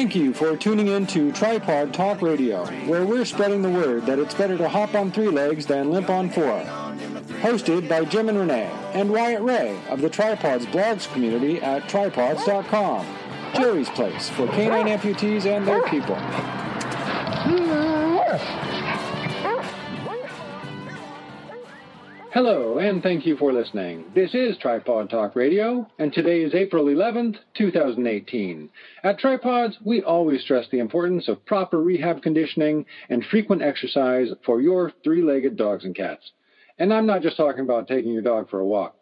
Thank you for tuning in to Tripawd Talk Radio, where we're spreading the word that it's better to hop on three legs than limp on four. Hosted by Jim and Rene and Wyatt Ray of the Tripawds blogs community at tripawds.com. Jerry's place for canine amputees and their people. Hello, and thank you for listening. This is Tripawd Talk Radio, and today is April 11th, 2018. At Tripawds, we always stress the importance of proper rehab conditioning and frequent exercise for your three legged dogs and cats. And I'm not just talking about taking your dog for a walk.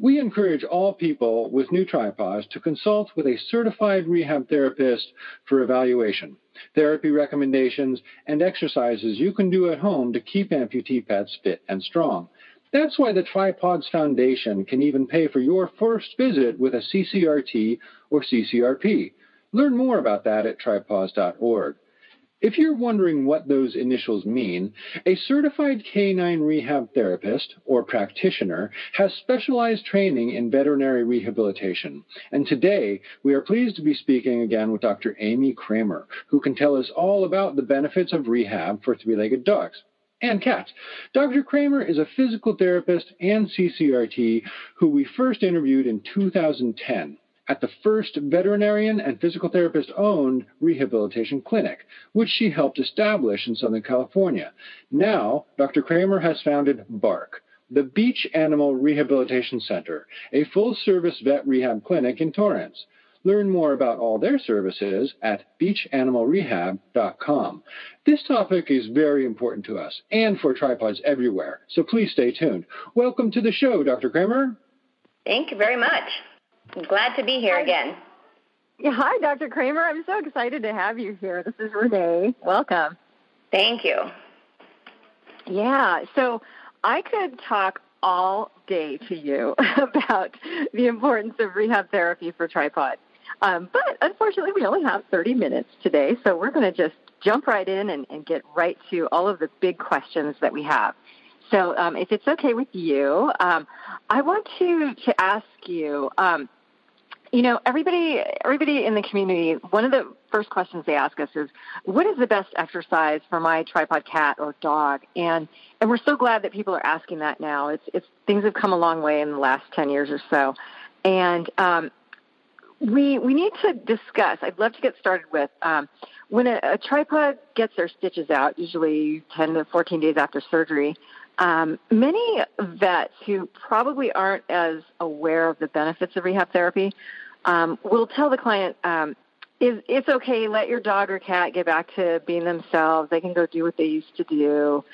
We encourage all people with new tripods to consult with a certified rehab therapist for evaluation, therapy recommendations, and exercises you can do at home to keep amputee pets fit and strong. That's why the Tripawds Foundation can even pay for your first visit with a CCRT or CCRP. Learn more about that at tripawds.org. If you're wondering what those initials mean, a certified canine rehab therapist or practitioner has specialized training in veterinary rehabilitation. And today, we are pleased to be speaking again with Dr. Amy Kramer, who can tell us all about the benefits of rehab for three legged dogs and cats. Dr. Kramer is a physical therapist and CCRT who we first interviewed in 2010 at the first veterinarian and physical therapist owned rehabilitation clinic, which she helped establish in Southern California. Now, Dr. Kramer has founded BARK, the Beach Animal Rehabilitation Center, a full service vet rehab clinic in Torrance. Learn more about all their services at beachanimalrehab.com. This topic is very important to us and for tripods everywhere, so please stay tuned. Welcome to the show, Dr. Kramer. Thank you very much. I'm glad to be here again. Yeah, hi, Dr. Kramer. I'm so excited to have you here. This is Rene. Welcome. Thank you. Yeah, so I could talk all day to you about the importance of rehab therapy for tripod. Um, but unfortunately, we only have 30 minutes today, so we're going to just jump right in and, and, get right to all of the big questions that we have. So, um, if it's okay with you, um, I want to to ask you. Um, you know, everybody everybody in the community. One of the first questions they ask us is, "What is the best exercise for my tripod cat or dog?" And and we're so glad that people are asking that now. It's it's things have come a long way in the last 10 years or so, and um, we we need to discuss. I'd love to get started with um, when a, a, tripod gets their stitches out, usually 10 to 14 days after surgery. Um, many vets who probably aren't as aware of the benefits of rehab therapy um, will tell the client, um, is, "It's okay. Let your dog or cat get back to being themselves. They can go do what they used to do,"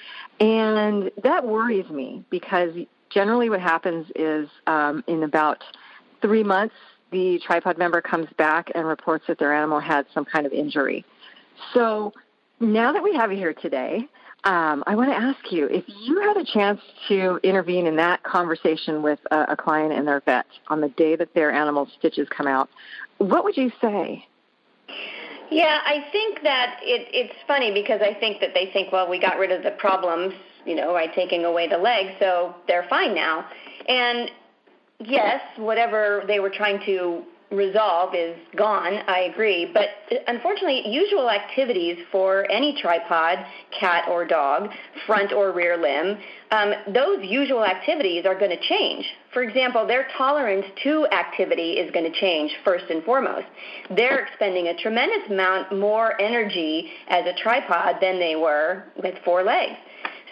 and that worries me because generally what happens is um, in about three months the tripod member comes back and reports that their animal had some kind of injury. So now that we have you here today, um, I want to ask you if you had a chance to intervene in that conversation with a, a client and their vet on the day that their animal's stitches come out, what would you say? Yeah, I think that it, it's funny because I think that they think, well, we got rid of the problems, you know, by taking away the leg, so they're fine now. And yes, whatever they were trying to resolve is gone, I agree. But unfortunately, usual activities for any tripod, cat or dog, front or rear limb, um, those usual activities are going to change. For example, their tolerance to activity is going to change first and foremost. They're expending a tremendous amount more energy as a tripod than they were with four legs.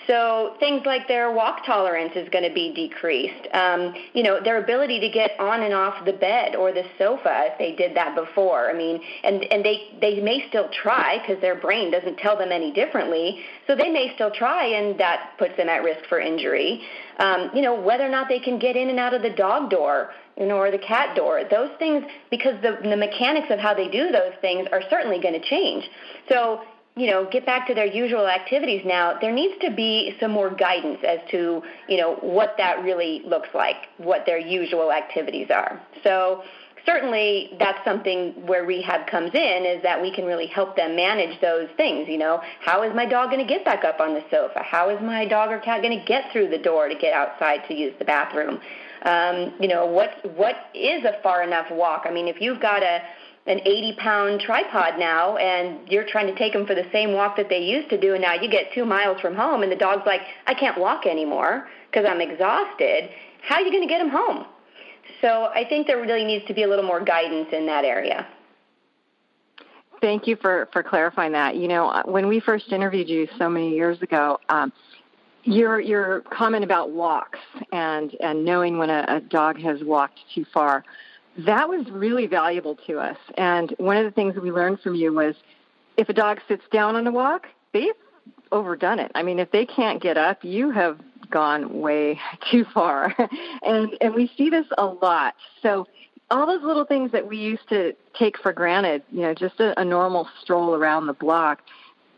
So things like their walk tolerance is going to be decreased. Um, you know, their ability to get on and off the bed or the sofa if they did that before. I mean, and and they they may still try because their brain doesn't tell them any differently. So they may still try, and that puts them at risk for injury. Um, you know, whether or not they can get in and out of the dog door, you know, or the cat door. Those things, because the the mechanics of how they do those things are certainly going to change. So you know, get back to their usual activities now, there needs to be some more guidance as to, you know, what that really looks like, what their usual activities are. So certainly that's something where rehab comes in is that we can really help them manage those things, you know. How is my dog going to get back up on the sofa? How is my dog or cat going to get through the door to get outside to use the bathroom? Um, you know, what what is a far enough walk? I mean, if you've got a an 80 pound tripod now and you're trying to take them for the same walk that they used to do and now you get two miles from home and the dog's like i can't walk anymore because i'm exhausted. How are you going to get them home? So i think there really needs to be a little more guidance in that area. Thank you for for clarifying that. You know when we first interviewed you so many years ago um, your your comment about walks and and knowing when a, a dog has walked too far that was really valuable to us. And one of the things we learned from you was if a dog sits down on a walk, they've overdone it. I mean, if they can't get up, you have gone way too far. and and we see this a lot. So all those little things that we used to take for granted, you know, just a, a normal stroll around the block,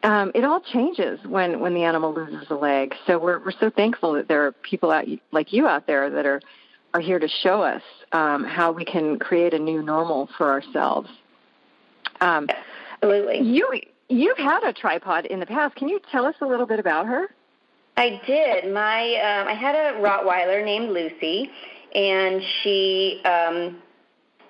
um, it all changes when when the animal loses a leg. So we're we're so thankful that there are people out like you out there that are are here to show us um, how we can create a new normal for ourselves. Um, Absolutely. You you've had a tripod in the past. Can you tell us a little bit about her? I did. My um, I had a Rottweiler named Lucy, and she um,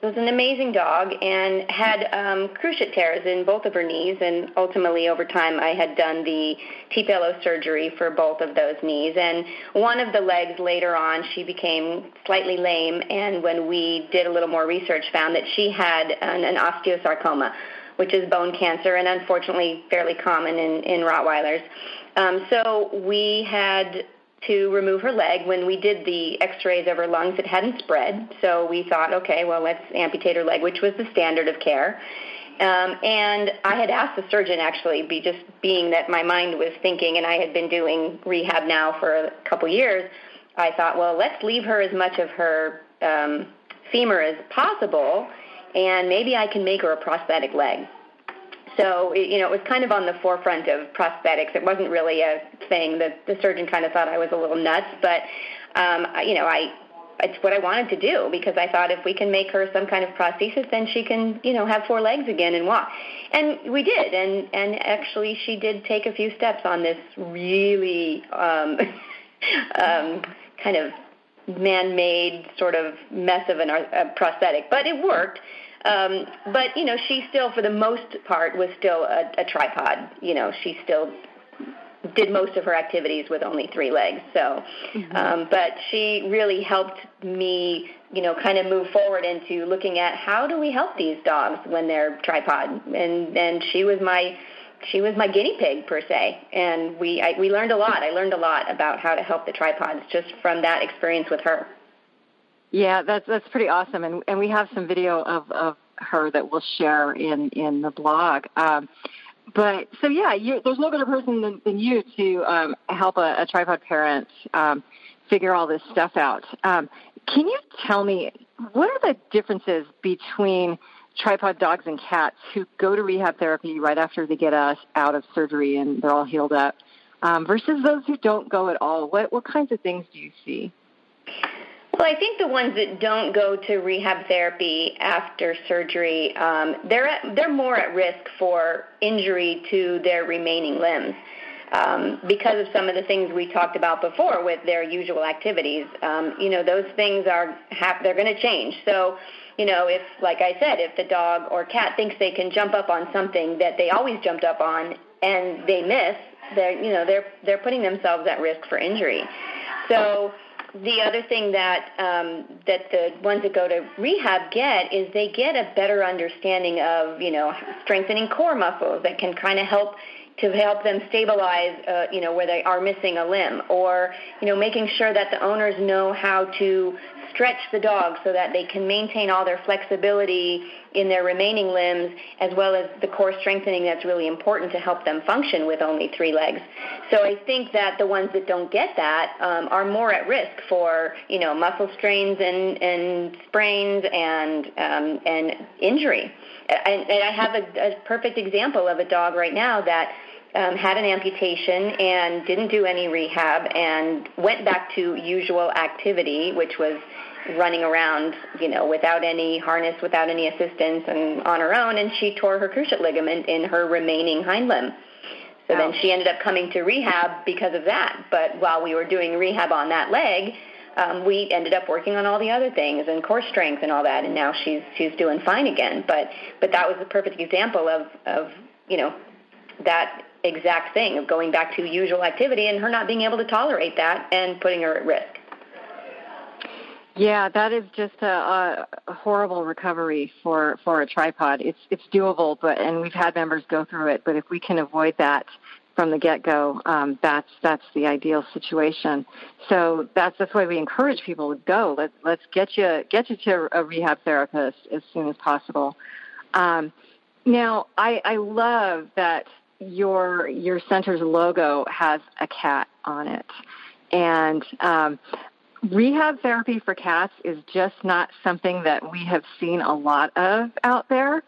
was an amazing dog and had um, cruciate tears in both of her knees. And ultimately, over time, I had done the TPLO surgery for both of those knees. And one of the legs later on, she became slightly lame. And when we did a little more research, found that she had an, an osteosarcoma, which is bone cancer, and unfortunately fairly common in, in Rottweilers. Um, so we had to remove her leg. When we did the x-rays of her lungs, it hadn't spread. So we thought, okay, well, let's amputate her leg, which was the standard of care. Um, and I had asked the surgeon actually, be just being that my mind was thinking, and I had been doing rehab now for a couple years. I thought, well, let's leave her as much of her um, femur as possible, and maybe I can make her a prosthetic leg. So, you know, it was kind of on the forefront of prosthetics. It wasn't really a thing. The, the surgeon kind of thought I was a little nuts, but, um, you know, I, it's what I wanted to do because I thought if we can make her some kind of prosthesis, then she can, you know, have four legs again and walk. And we did, and and actually she did take a few steps on this really um, um, kind of man-made sort of mess of an, a prosthetic, but it worked. Um, but you know, she still, for the most part, was still a, a tripod. You know, she still did most of her activities with only three legs. So, mm-hmm. um, but she really helped me, you know, kind of move forward into looking at how do we help these dogs when they're tripod, and and she was my she was my guinea pig per se, and we I, we learned a lot. I learned a lot about how to help the tripods just from that experience with her. Yeah, that's that's pretty awesome, and and we have some video of of her that we'll share in in the blog. Um, but so yeah, you, there's no better person than, than you to um, help a, a, tripod parent um, figure all this stuff out. Um, can you tell me what are the differences between tripod dogs and cats who go to rehab therapy right after they get us out of surgery and they're all healed up, um, versus those who don't go at all? What what kinds of things do you see? Well, I think the ones that don't go to rehab therapy after surgery, um, they're at, they're more at risk for injury to their remaining limbs. Um, because of some of the things we talked about before with their usual activities, um, you know, those things are have, they're going to change. So, you know, if like I said, if the dog or cat thinks they can jump up on something that they always jumped up on and they miss, they're you know they're they're putting themselves at risk for injury. So the other thing that um, that the ones that go to rehab get is they get a better understanding of you know strengthening core muscles that can kind of help to help them stabilize uh, you know where they are missing a limb or you know making sure that the owners know how to stretch the dog so that they can maintain all their flexibility in their remaining limbs, as well as the core strengthening that's really important to help them function with only three legs. So I think that the ones that don't get that um, are more at risk for you know muscle strains and, and sprains and um, and injury. And, and I have a, a perfect example of a dog right now that um, had an amputation and didn't do any rehab and went back to usual activity, which was running around, you know, without any harness, without any assistance, and on her own. And she tore her cruciate ligament in her remaining hind limb. So then she ended up coming to rehab because of that. But while we were doing rehab on that leg, um, we ended up working on all the other things and core strength and all that. And now she's she's doing fine again. But but that was a perfect example of of you know that exact thing of going back to usual activity and her not being able to tolerate that and putting her at risk. Yeah, that is just a, a horrible recovery for for a tripod. It's it's doable, but and we've had members go through it. But if we can avoid that from the get go, um, that's that's the ideal situation. So that's that's why we encourage people to go. Let let's get you get you to a rehab therapist as soon as possible. Um, now, I, I love that your your center's logo has a cat on it, and um, rehab therapy for cats is just not something that we have seen a lot of out there.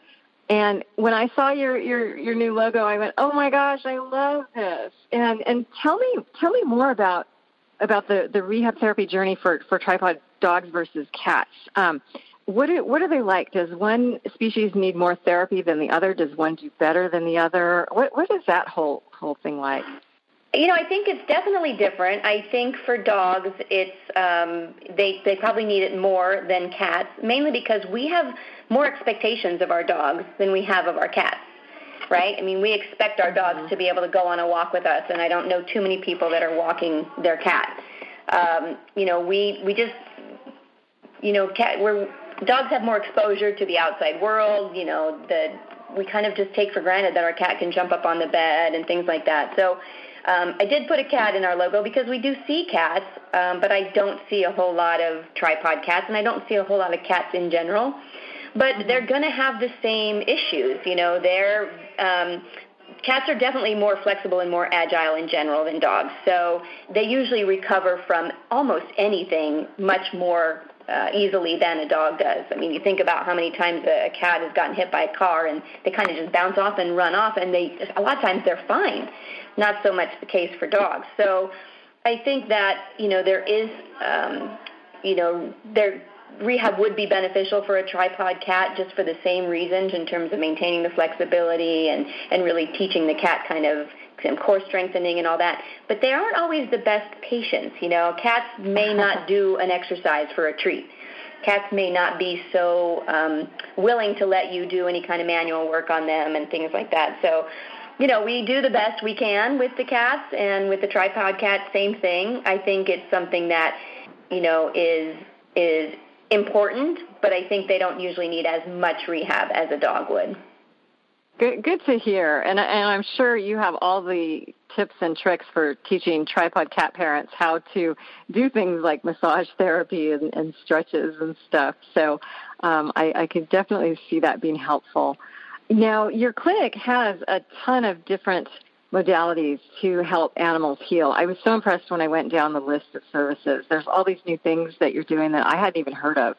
And when I saw your your your new logo, I went, "Oh my gosh, I love this!" And and tell me tell me more about about the the rehab therapy journey for for tripod dogs versus cats. Um, what do, what are they like? Does one species need more therapy than the other? Does one do better than the other? What what is that whole whole thing like? You know, I think it's definitely different. I think for dogs, it's um, they they probably need it more than cats, mainly because we have more expectations of our dogs than we have of our cats. Right? I mean, we expect our dogs mm-hmm. to be able to go on a walk with us, and I don't know too many people that are walking their cat. Um, you know, we we just you know, cat we're dogs have more exposure to the outside world. You know, the we kind of just take for granted that our cat can jump up on the bed and things like that. So um, I did put a cat in our logo because we do see cats, um, but I don't see a whole lot of tripod cats, and I don't see a whole lot of cats in general. But mm-hmm. they're going to have the same issues. You know, they're um, cats are definitely more flexible and more agile in general than dogs. So they usually recover from almost anything much more uh, easily than a dog does. I mean, you think about how many times a, cat has gotten hit by a car and they kind of just bounce off and run off, and they a lot of times they're fine. Not so much the case for dogs. So I think that you know there is um, you know there rehab would be beneficial for a tripod cat just for the same reasons in terms of maintaining the flexibility and and really teaching the cat kind of core strengthening and all that. But they aren't always the best patients. You know, cats may not do an exercise for a treat. Cats may not be so um, willing to let you do any kind of manual work on them and things like that. So, you know, we do the best we can with the cats, and with the tripod cat, same thing. I think it's something that, you know, is is important, but I think they don't usually need as much rehab as a dog would. Good, good to hear, and, and I'm sure you have all the tips and tricks for teaching tripod cat parents how to do things like massage therapy and, and stretches and stuff. So um, I, I definitely see that being helpful. Now, your clinic has a ton of different modalities to help animals heal. I was so impressed when I went down the list of services. There's all these new things that you're doing that I hadn't even heard of.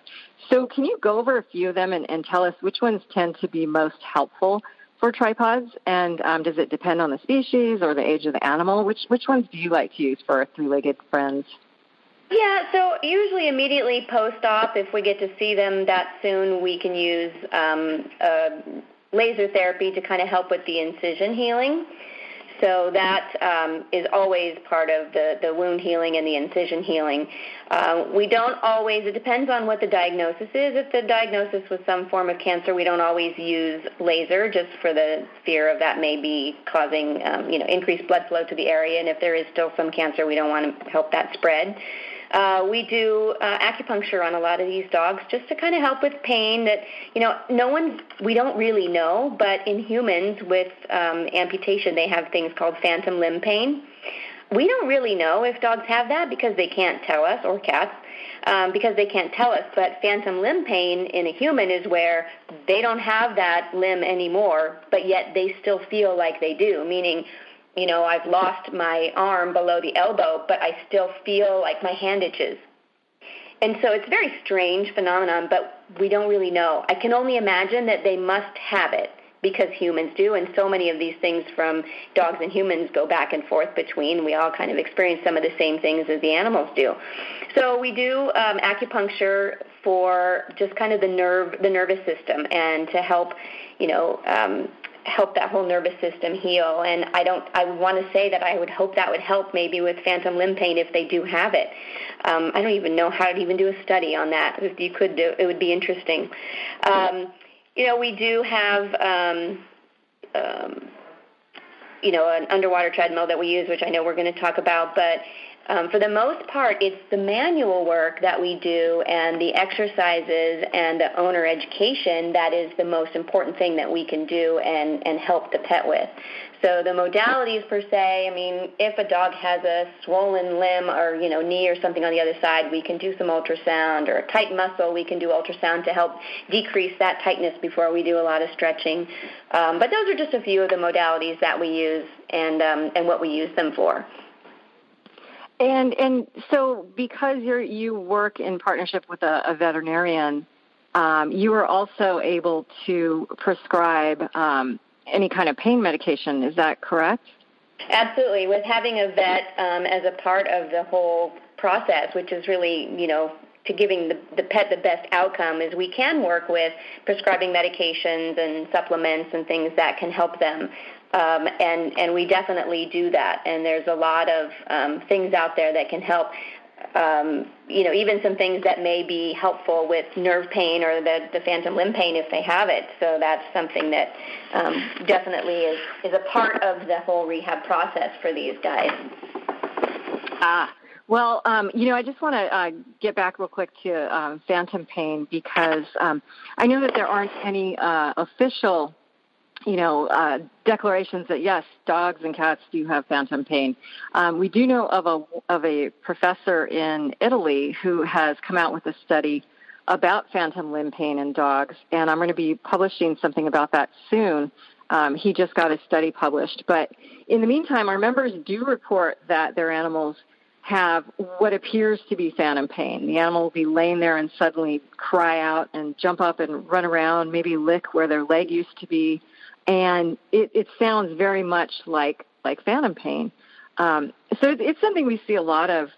So, can you go over a few of them and, and tell us which ones tend to be most helpful for tripods? And um, does it depend on the species or the age of the animal? Which which ones do you like to use for three-legged friends? Yeah, so usually immediately post-op, if we get to see them that soon, we can use um, uh, laser therapy to kind of help with the incision healing. So that um, is always part of the, the wound healing and the incision healing. Uh, we don't always, it depends on what the diagnosis is. If the diagnosis was some form of cancer, we don't always use laser just for the fear of that may be causing um, you know, increased blood flow to the area. And if there is still some cancer, we don't want to help that spread. Uh, we do uh, acupuncture on a lot of these dogs just to kind of help with pain that, you know, no one, we don't really know, but in humans with um, amputation, they have things called phantom limb pain. we don't really know if dogs have that because they can't tell us, or cats, um, because they can't tell us. But phantom limb pain in a human is where they don't have that limb anymore, but yet they still feel like they do, meaning, you know, I've lost my arm below the elbow, but I still feel like my hand itches. And so it's a very strange phenomenon, but we don't really know. I can only imagine that they must have it because humans do, and so many of these things from dogs and humans go back and forth between. We all kind of experience some of the same things as the animals do. So we do um, acupuncture for just kind of the nerve, the nervous system, and to help, you know, um, help that whole nervous system heal. And I don't, I want to say that I would hope that would help maybe with phantom limb pain if they do have it. Um, I don't even know how to even do a study on that. If you could do, it would be interesting. Um, you know, we do have, um, um, you know, an underwater treadmill that we use, which I know we're going to talk about, but um, for the most part, it's the manual work that we do and the exercises and the owner education that is the most important thing that we can do and, and help the pet with. So the modalities per se, I mean, if a dog has a swollen limb or, you know, knee or something on the other side, we can do some ultrasound or a tight muscle, we can do ultrasound to help decrease that tightness before we do a lot of stretching. Um, but those are just a few of the modalities that we use and, um, and what we use them for. And and so because you you work in partnership with a, a veterinarian, um, you are also able to prescribe um, any kind of pain medication. Is that correct? Absolutely. With having a vet um, as a part of the whole process, which is really you know to giving the, the pet the best outcome is we can work with prescribing medications and supplements and things that can help them um, and and we definitely do that. And there's a lot of um, things out there that can help. Um, you know, even some things that may be helpful with nerve pain or the, the phantom limb pain if they have it. So that's something that um, definitely is, is a part of the whole rehab process for these guys. Ah, well, um, you know, I just want to uh, get back real quick to um, phantom pain because um, I know that there aren't any uh, official you know, uh, declarations that yes, dogs and cats do have phantom pain. Um, we do know of a of a professor in Italy who has come out with a study about phantom limb pain in dogs, and I'm going to be publishing something about that soon. Um, he just got a study published, but in the meantime, our members do report that their animals have what appears to be phantom pain. The animal will be laying there and suddenly cry out and jump up and run around, maybe lick where their leg used to be and it, it sounds very much like like phantom pain. Um, so it, it's something we see a lot of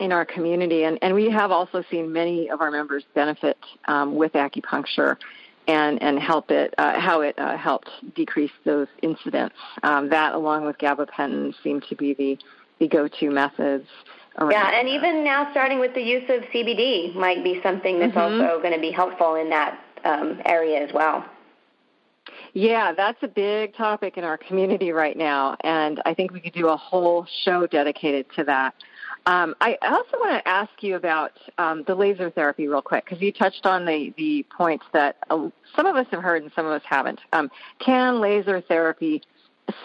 in our community, and, and we have also seen many of our members benefit um, with acupuncture and and help it uh, how it uh, helped decrease those incidents. Um, that, along with gabapentin, seem to be the the go-to methods. Yeah, and even now, starting with the use of CBD might be something that's mm-hmm. also going to be helpful in that um, area as well. Yeah, that's a big topic in our community right now, and I think we could do a whole show dedicated to that. Um, I also want to ask you about um, the laser therapy real quick because you touched on the the points that uh, some of us have heard and some of us haven't. Um, can laser therapy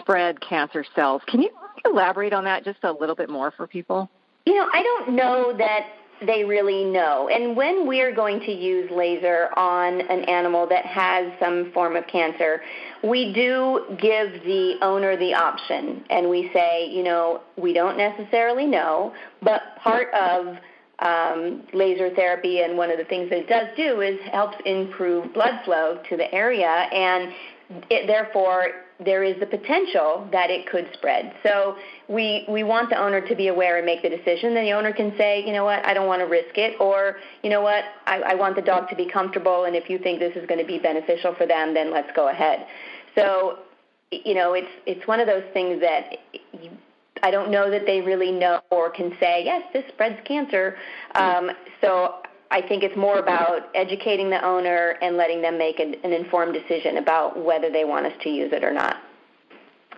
spread cancer cells? Can you elaborate on that just a little bit more for people? You know, I don't know that they really know. And when we're going to use laser on an animal that has some form of cancer, we do give the owner the option. And we say, you know, we don't necessarily know, but part of um, laser therapy and one of the things that it does do is helps improve blood flow to the area and it, therefore there is the potential that it could spread. So we we want the owner to be aware and make the decision. Then the owner can say, you know what, I don't want to risk it, or you know what, I, I want the dog to be comfortable, and if you think this is going to be beneficial for them, then let's go ahead. So you know, it's it's one of those things that. You, I don't know that they really know or can say, yes, this spreads cancer. Um, so I think it's more about educating the owner and letting them make an, an informed decision about whether they want us to use it or not.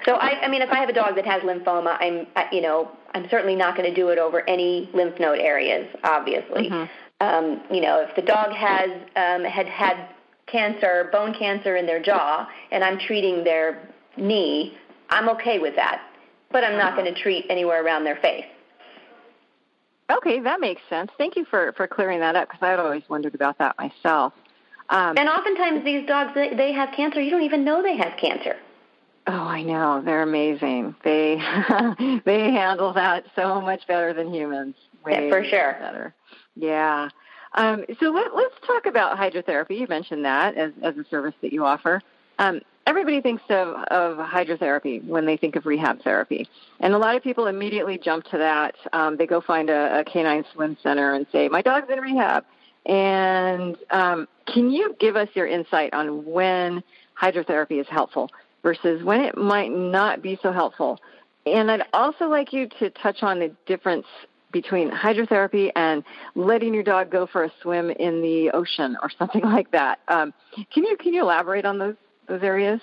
So I, I mean, if I have a dog that has lymphoma, I'm, you know, I'm certainly not going to do it over any lymph node areas. Obviously, mm-hmm. um, you know, if the dog has um, had had cancer, bone cancer in their jaw, and I'm treating their knee, I'm okay with that. but I'm not going to treat anywhere around their face. Okay, that makes sense. Thank you for, for clearing that up because I had always wondered about that myself. Um, and oftentimes these dogs, they, they have cancer. You don't even know they have cancer. Oh, I know. They're amazing. They they handle that so much better than humans. Way yeah, for sure. Better. Yeah. Um, so let, let's talk about hydrotherapy. You mentioned that as, as a service that you offer. Um, everybody thinks of, of hydrotherapy when they think of rehab therapy. And a lot of people immediately jump to that. Um, they go find a, a canine swim center and say, My dog's in rehab. And um, can you give us your insight on when hydrotherapy is helpful versus when it might not be so helpful? And I'd also like you to touch on the difference between hydrotherapy and letting your dog go for a swim in the ocean or something like that. Um, can you can you elaborate on those those areas?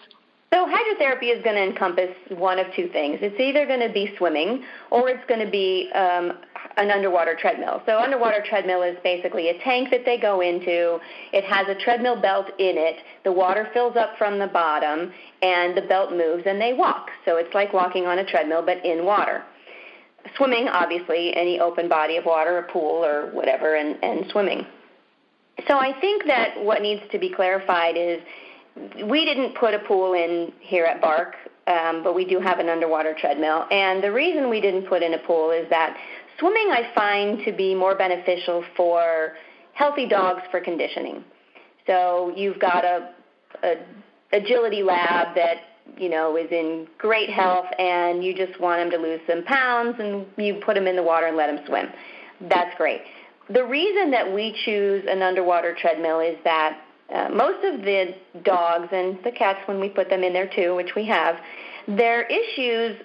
So hydrotherapy is going to encompass one of two things. It's either going to be swimming or it's going to be um, an underwater treadmill. So underwater treadmill is basically a tank that they go into. It has a treadmill belt in it. The water fills up from the bottom and the belt moves and they walk. So it's like walking on a treadmill but in water. Swimming, obviously, any open body of water, a pool or whatever, and, and swimming. So I think that what needs to be clarified is we didn't put a pool in here at Bark, um, but we do have an underwater treadmill. And the reason we didn't put in a pool is that swimming I find to be more beneficial for healthy dogs for conditioning. So you've got a, a agility lab that you know is in great health, and you just want him to lose some pounds, and you put him in the water and let him swim. That's great. The reason that we choose an underwater treadmill is that uh, most of the dogs and the cats, when we put them in there too, which we have, their issues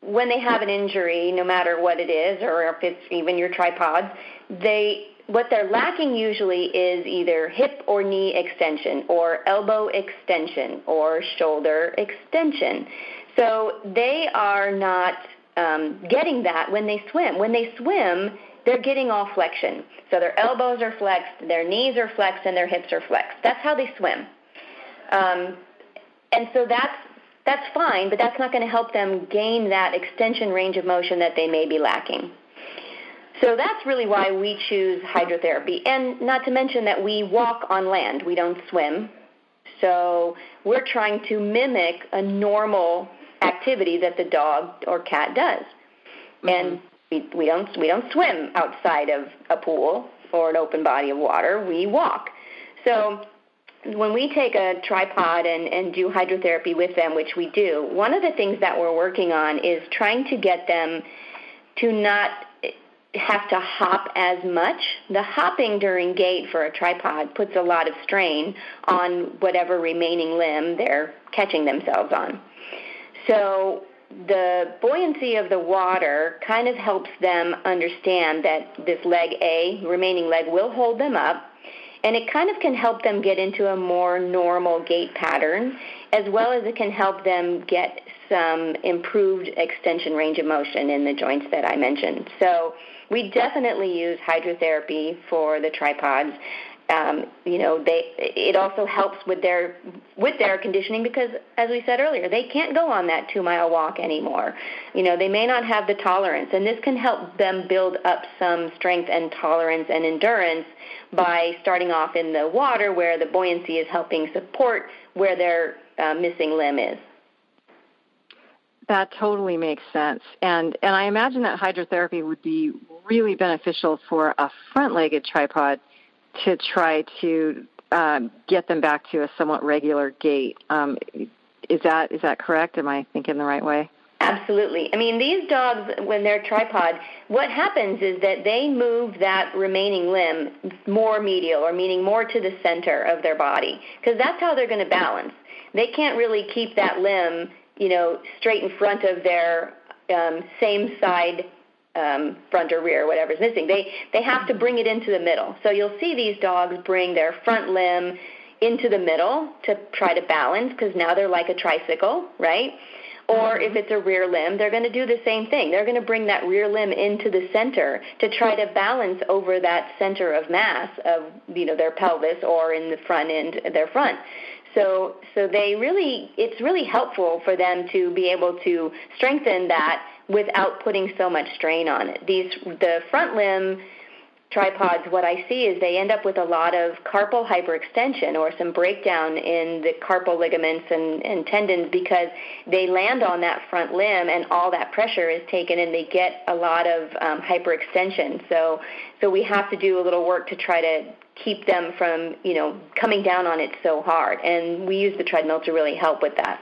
when they have an injury, no matter what it is, or if it's even your tripods, they what they're lacking usually is either hip or knee extension, or elbow extension, or shoulder extension. So they are not um, getting that when they swim. When they swim, they're getting all flexion. So their elbows are flexed, their knees are flexed, and their hips are flexed. That's how they swim. Um, and so that's that's fine, but that's not going to help them gain that extension range of motion that they may be lacking. So that's really why we choose hydrotherapy. And not to mention that we walk on land, we don't swim. So we're trying to mimic a normal activity that the dog or cat does. Mm-hmm. And we, we don't we don't swim outside of a pool or an open body of water. We walk. So when we take a tripod and, and do hydrotherapy with them, which we do, one of the things that we're working on is trying to get them to not have to hop as much. The hopping during gait for a tripod puts a lot of strain on whatever remaining limb they're catching themselves on. So the buoyancy of the water kind of helps them understand that this leg A, remaining leg, will hold them up. And it kind of can help them get into a more normal gait pattern, as well as it can help them get some improved extension range of motion in the joints that I mentioned. So we definitely use hydrotherapy for the tripods um, you know, they it also helps with their with their conditioning because, as we said earlier, they can't go on that two mile walk anymore. You know, they may not have the tolerance, and this can help them build up some strength and tolerance and endurance by starting off in the water where the buoyancy is helping support where their uh, missing limb is. That totally makes sense, and and I imagine that hydrotherapy would be really beneficial for a front-legged tripod to try to um, get them back to a somewhat regular gait. Um, is that is that correct? Am I thinking the right way? Absolutely. I mean, these dogs, when they're tripod, what happens is that they move that remaining limb more medial, or meaning more to the center of their body, because that's how they're going to balance. They can't really keep that limb, you know, straight in front of their um, same side um, front or rear, whatever's missing. They they have to bring it into the middle. So you'll see these dogs bring their front limb into the middle to try to balance because now they're like a tricycle, right? Or if it's a rear limb, they're going to do the same thing. They're going to bring that rear limb into the center to try to balance over that center of mass of you know their pelvis or in the front end their front. So so they really it's really helpful for them to be able to strengthen that without putting so much strain on it. These the front limb tripods, what I see is they end up with a lot of carpal hyperextension or some breakdown in the carpal ligaments and, and tendons because they land on that front limb and all that pressure is taken and they get a lot of um, hyperextension. So, so we have to do a little work to try to keep them from, you know, coming down on it so hard. And we use the treadmill to really help with that.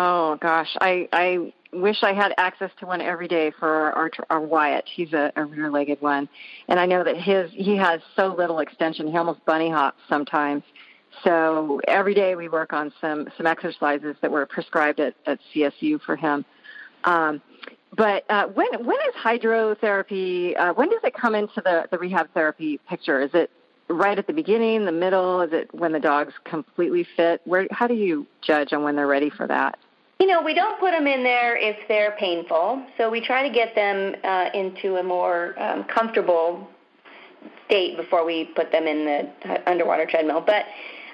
Oh gosh, I I wish I had access to one every day for our, our Wyatt. He's a, a rear-legged one, and I know that his he has so little extension. He almost bunny hops sometimes. So every day we work on some some exercises that were prescribed at, at CSU for him. Um, but uh, when when is hydrotherapy? Uh, when does it come into the the rehab therapy picture? Is it right at the beginning, the middle? Is it when the dog's completely fit? Where how do you judge on when they're ready for that? You know, we don't put them in there if they're painful. So we try to get them uh, into a more um, comfortable state before we put them in the underwater treadmill. But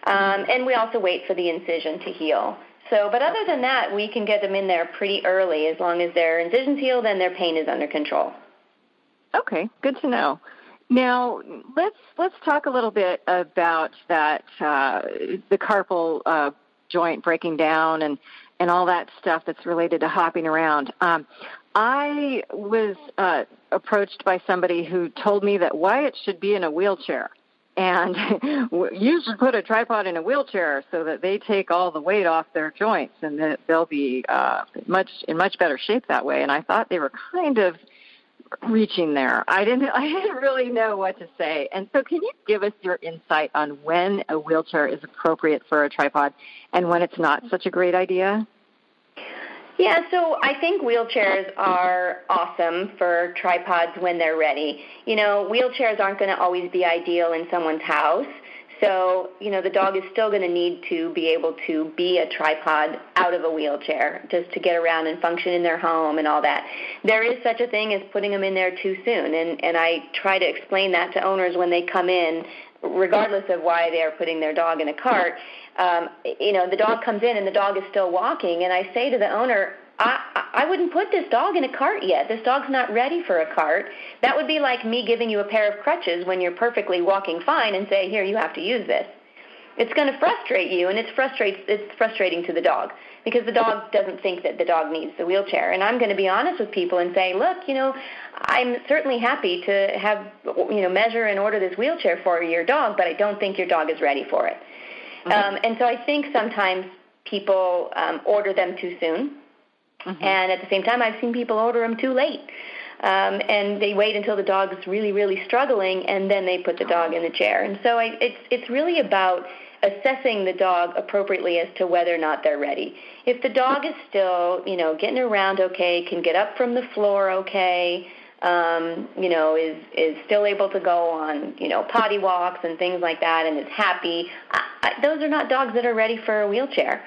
um, and we also wait for the incision to heal. So, but other than that, we can get them in there pretty early as long as their incision's healed and their pain is under control. Okay, good to know. Now let's let's talk a little bit about that uh, the carpal uh, joint breaking down and and all that stuff that's related to hopping around. Um, I was uh, approached by somebody who told me that Wyatt should be in a wheelchair. And you should put a tripod in a wheelchair so that they take all the weight off their joints, and that they'll be uh, much in much better shape that way. And I thought they were kind of reaching there. I didn't I didn't really know what to say. And so can you give us your insight on when a wheelchair is appropriate for a tripod and when it's not such a great idea? Yeah, so I think wheelchairs are awesome for tripods when they're ready. You know, wheelchairs aren't going to always be ideal in someone's house. So, you know, the dog is still going to need to be able to be a tripod out of a wheelchair just to get around and function in their home and all that. There is such a thing as putting them in there too soon, and, and I try to explain that to owners when they come in, regardless of why they are putting their dog in a cart um, you know, the dog comes in and the dog is still walking, and I say to the owner, I, I wouldn't put this dog in a cart yet. This dog's not ready for a cart. That would be like me giving you a pair of crutches when you're perfectly walking fine and say, here, you have to use this. It's going to frustrate you, and it's frustrates it's frustrating to the dog because the dog doesn't think that the dog needs the wheelchair. And I'm going to be honest with people and say, look, you know, I'm certainly happy to have you know measure and order this wheelchair for your dog, but I don't think your dog is ready for it. Mm-hmm. Um, and so I think sometimes people um, order them too soon. Mm-hmm. And at the same time, I've seen people order them too late. Um, and they wait until the dog is really, really struggling, and then they put the dog in the chair. And so I, it's it's really about assessing the dog appropriately as to whether or not they're ready. If the dog is still, you know, getting around okay, can get up from the floor okay, um, you know, is is still able to go on, you know, potty walks and things like that, and is happy. I, I, those are not dogs that are ready for a wheelchair.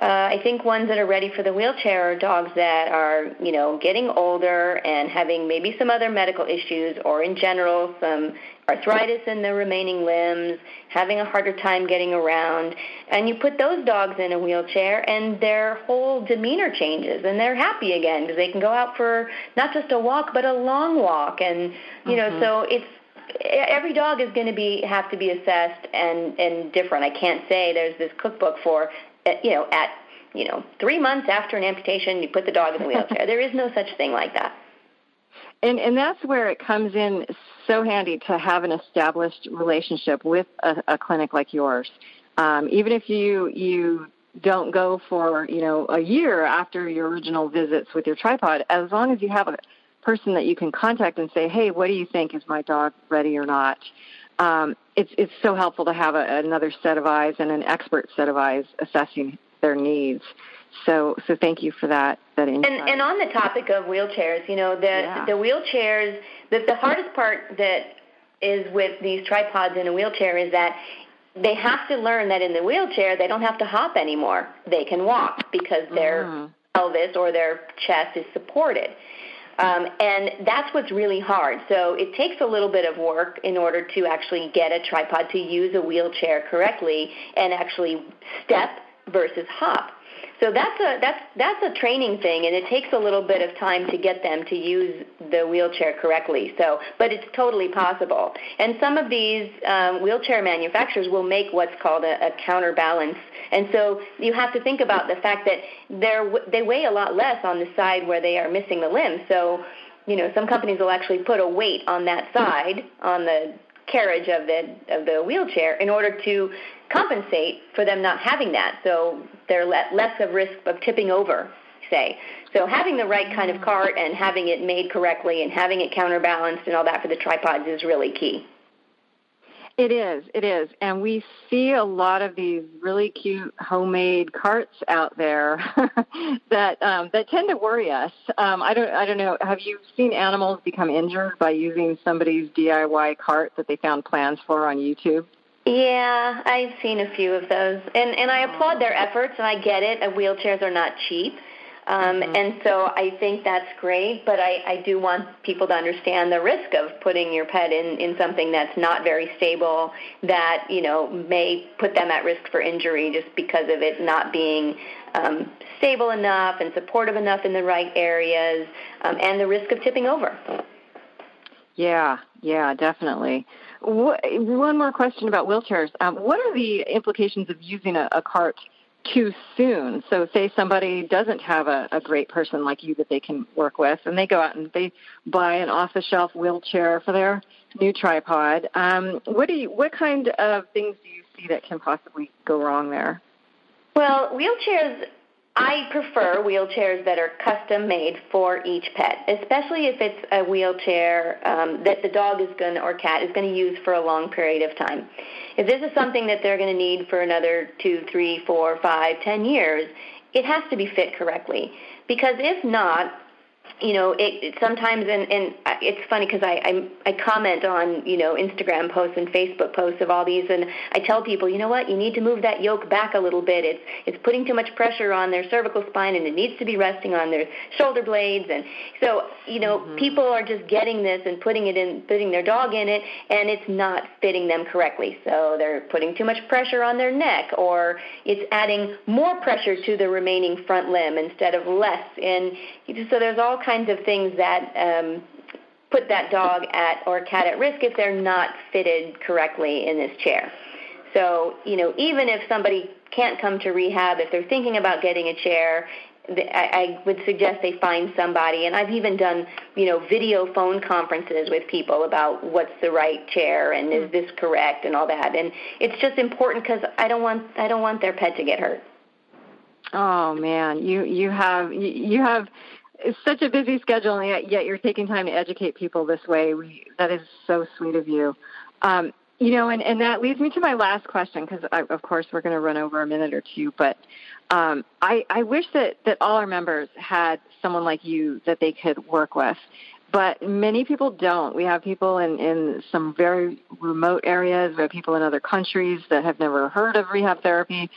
Uh, I think ones that are ready for the wheelchair are dogs that are, you know, getting older and having maybe some other medical issues or in general some arthritis in the remaining limbs, having a harder time getting around. And you put those dogs in a wheelchair and their whole demeanor changes and they're happy again because they can go out for not just a walk but a long walk. And, you mm-hmm. know, so it's, every dog is going to be have to be assessed and and different. I can't say there's this cookbook for you know, at you know, three months after an amputation, you put the dog in the wheelchair. there is no such thing like that. And and that's where it comes in so handy to have an established relationship with a, a clinic like yours. Um, even if you you don't go for you know a year after your original visits with your tripod, as long as you have a person that you can contact and say, hey, what do you think? Is my dog ready or not? Um, it's it's so helpful to have a, another set of eyes and an expert set of eyes assessing their needs. So so thank you for that that insight. And and on the topic of wheelchairs, you know the yeah. the wheelchairs the the hardest part that is with these tripods in a wheelchair is that they have to learn that in the wheelchair they don't have to hop anymore. They can walk because their mm. pelvis or their chest is supported. Um, and that's what's really hard. So it takes a little bit of work in order to actually get a tripod to use a wheelchair correctly and actually step versus hop. So that's a that's that's a training thing, and it takes a little bit of time to get them to use the wheelchair correctly. So, but it's totally possible. And some of these um, wheelchair manufacturers will make what's called a, a counterbalance, and so you have to think about the fact that they're they weigh a lot less on the side where they are missing the limb. So, you know, some companies will actually put a weight on that side on the carriage of the of the wheelchair in order to compensate for them not having that. So they're less of risk of tipping over, say. So having the right kind of cart and having it made correctly and having it counterbalanced and all that for the tripods is really key. It is, it is, and we see a lot of these really cute homemade carts out there that um, that tend to worry us. Um, I don't, I don't know. Have you seen animals become injured by using somebody's DIY cart that they found plans for on YouTube? Yeah, I've seen a few of those, and and I applaud their efforts, and I get it. Wheelchairs are not cheap, um, mm-hmm. and so I think that's great. But I I do want people to understand the risk of putting your pet in in something that's not very stable, that you know may put them at risk for injury just because of it not being um, stable enough and supportive enough in the right areas, um, and the risk of tipping over. Yeah, yeah, definitely. One more question about wheelchairs. Um, what are the implications of using a, a cart too soon? So, say somebody doesn't have a, a great person like you that they can work with, and they go out and they buy an off-the-shelf wheelchair for their new tripod. Um, what do you? What kind of things do you see that can possibly go wrong there? Well, wheelchairs I prefer wheelchairs that are custom made for each pet, especially if it's a wheelchair um, that the dog is going or cat is going to use for a long period of time. If this is something that they're going to need for another two, three, four, five, ten years, it has to be fit correctly. Because if not, you know, it, it sometimes and and it's funny because I, I I comment on you know Instagram posts and Facebook posts of all these, and I tell people, you know what, you need to move that yoke back a little bit. It's it's putting too much pressure on their cervical spine, and it needs to be resting on their shoulder blades, and so you know mm-hmm. people are just getting this and putting it in, putting their dog in it, and it's not fitting them correctly. So they're putting too much pressure on their neck, or it's adding more pressure to the remaining front limb instead of less, and so there's all kinds of things that um, put that dog at or cat at risk if they're not fitted correctly in this chair. So, you know, even if somebody can't come to rehab, if they're thinking about getting a chair, I, I would suggest they find somebody. And I've even done, you know, video phone conferences with people about what's the right chair and is this correct and all that. And it's just important because I don't want I don't want their pet to get hurt. Oh man, you you have you have it's such a busy schedule, and yet, yet you're taking time to educate people this way. We, that is so sweet of you. Um, you know, and, and that leads me to my last question because, of course, we're going to run over a minute or two. But um, I, I wish that, that all our members had someone like you that they could work with. But many people don't. We have people in, in some very remote areas. We have people in other countries that have never heard of rehab therapy.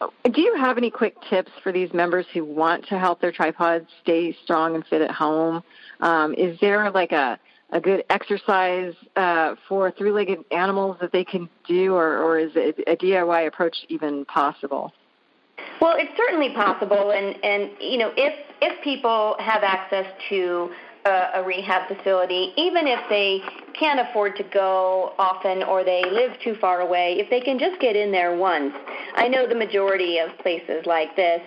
Do you have any quick tips for these members who want to help their tripods stay strong and fit at home? Um, is there like a a good exercise uh, for three-legged animals that they can do, or, or is a DIY approach even possible? Well, it's certainly possible, and and you know if if people have access to a, a rehab facility, even if they can't afford to go often or they live too far away, if they can just get in there once. I know the majority of places like this,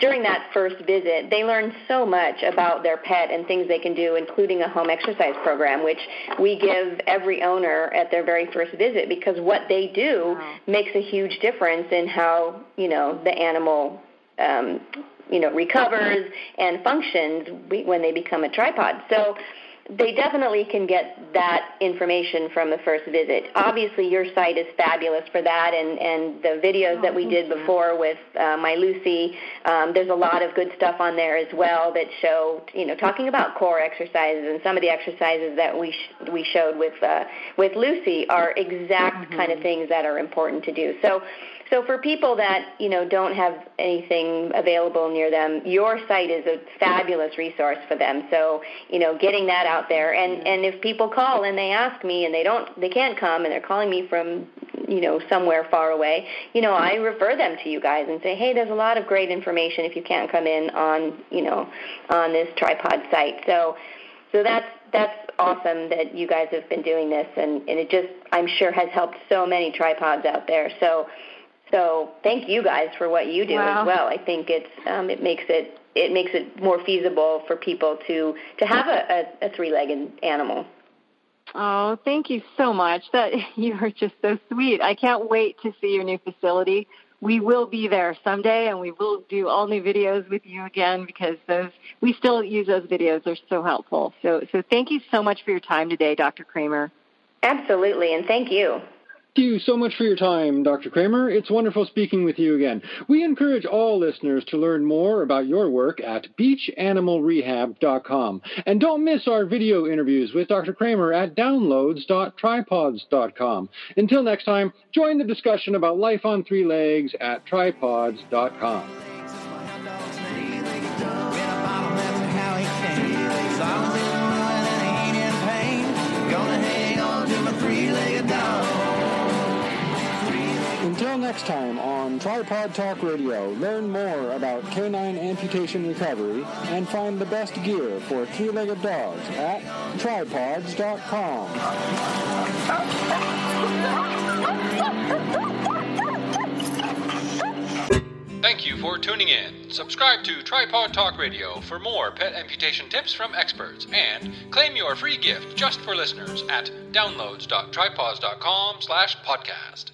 during that first visit, they learn so much about their pet and things they can do, including a home exercise program, which we give every owner at their very first visit because what they do makes a huge difference in how you know the animal um, you know recovers and functions when they become a tripod. So they definitely can get that information from the first visit. Obviously, your site is fabulous for that, and, and the videos that we did before with uh, my Lucy, um, there's a lot of good stuff on there as well that show, you know, talking about core exercises and some of the exercises that we sh- we showed with uh, with Lucy are exact mm-hmm. kind of things that are important to do. So so for people that you know don't have anything available near them, your site is a fabulous resource for them. So you know, getting that out there, and and if people call and they ask me and they don't, they can't come, and they're calling me from you know somewhere far away, you know, I refer them to you guys and say, hey, there's a lot of great information if you can't come in on you know on this tripod site. So so that's that's awesome that you guys have been doing this, and and it just I'm sure has helped so many tripods out there. So so thank you guys for what you do Wow. as well. I think it's um, it makes it it makes it more feasible for people to to have a, a, a three-legged animal. Oh, thank you so much. That you are just so sweet. I can't wait to see your new facility. We will be there someday, and we will do all new videos with you again because those we still use those videos. They're so helpful. So, so thank you so much for your time today, Dr. Kramer. Absolutely, and thank you. Thank you so much for your time, Dr. Kramer. It's wonderful speaking with you again. We encourage all listeners to learn more about your work at beachanimalrehab.com. And don't miss our video interviews with Dr. Kramer at downloads.tripawds.com. Until next time, join the discussion about life on three legs at tripawds.com. next time on Tripawd Talk Radio, learn more about canine amputation recovery and find the best gear for three-legged dogs at tripawds.com. Thank you for tuning in. Subscribe to Tripawd Talk Radio for more pet amputation tips from experts and claim your free gift just for listeners at downloads.tripawds.com slash podcast.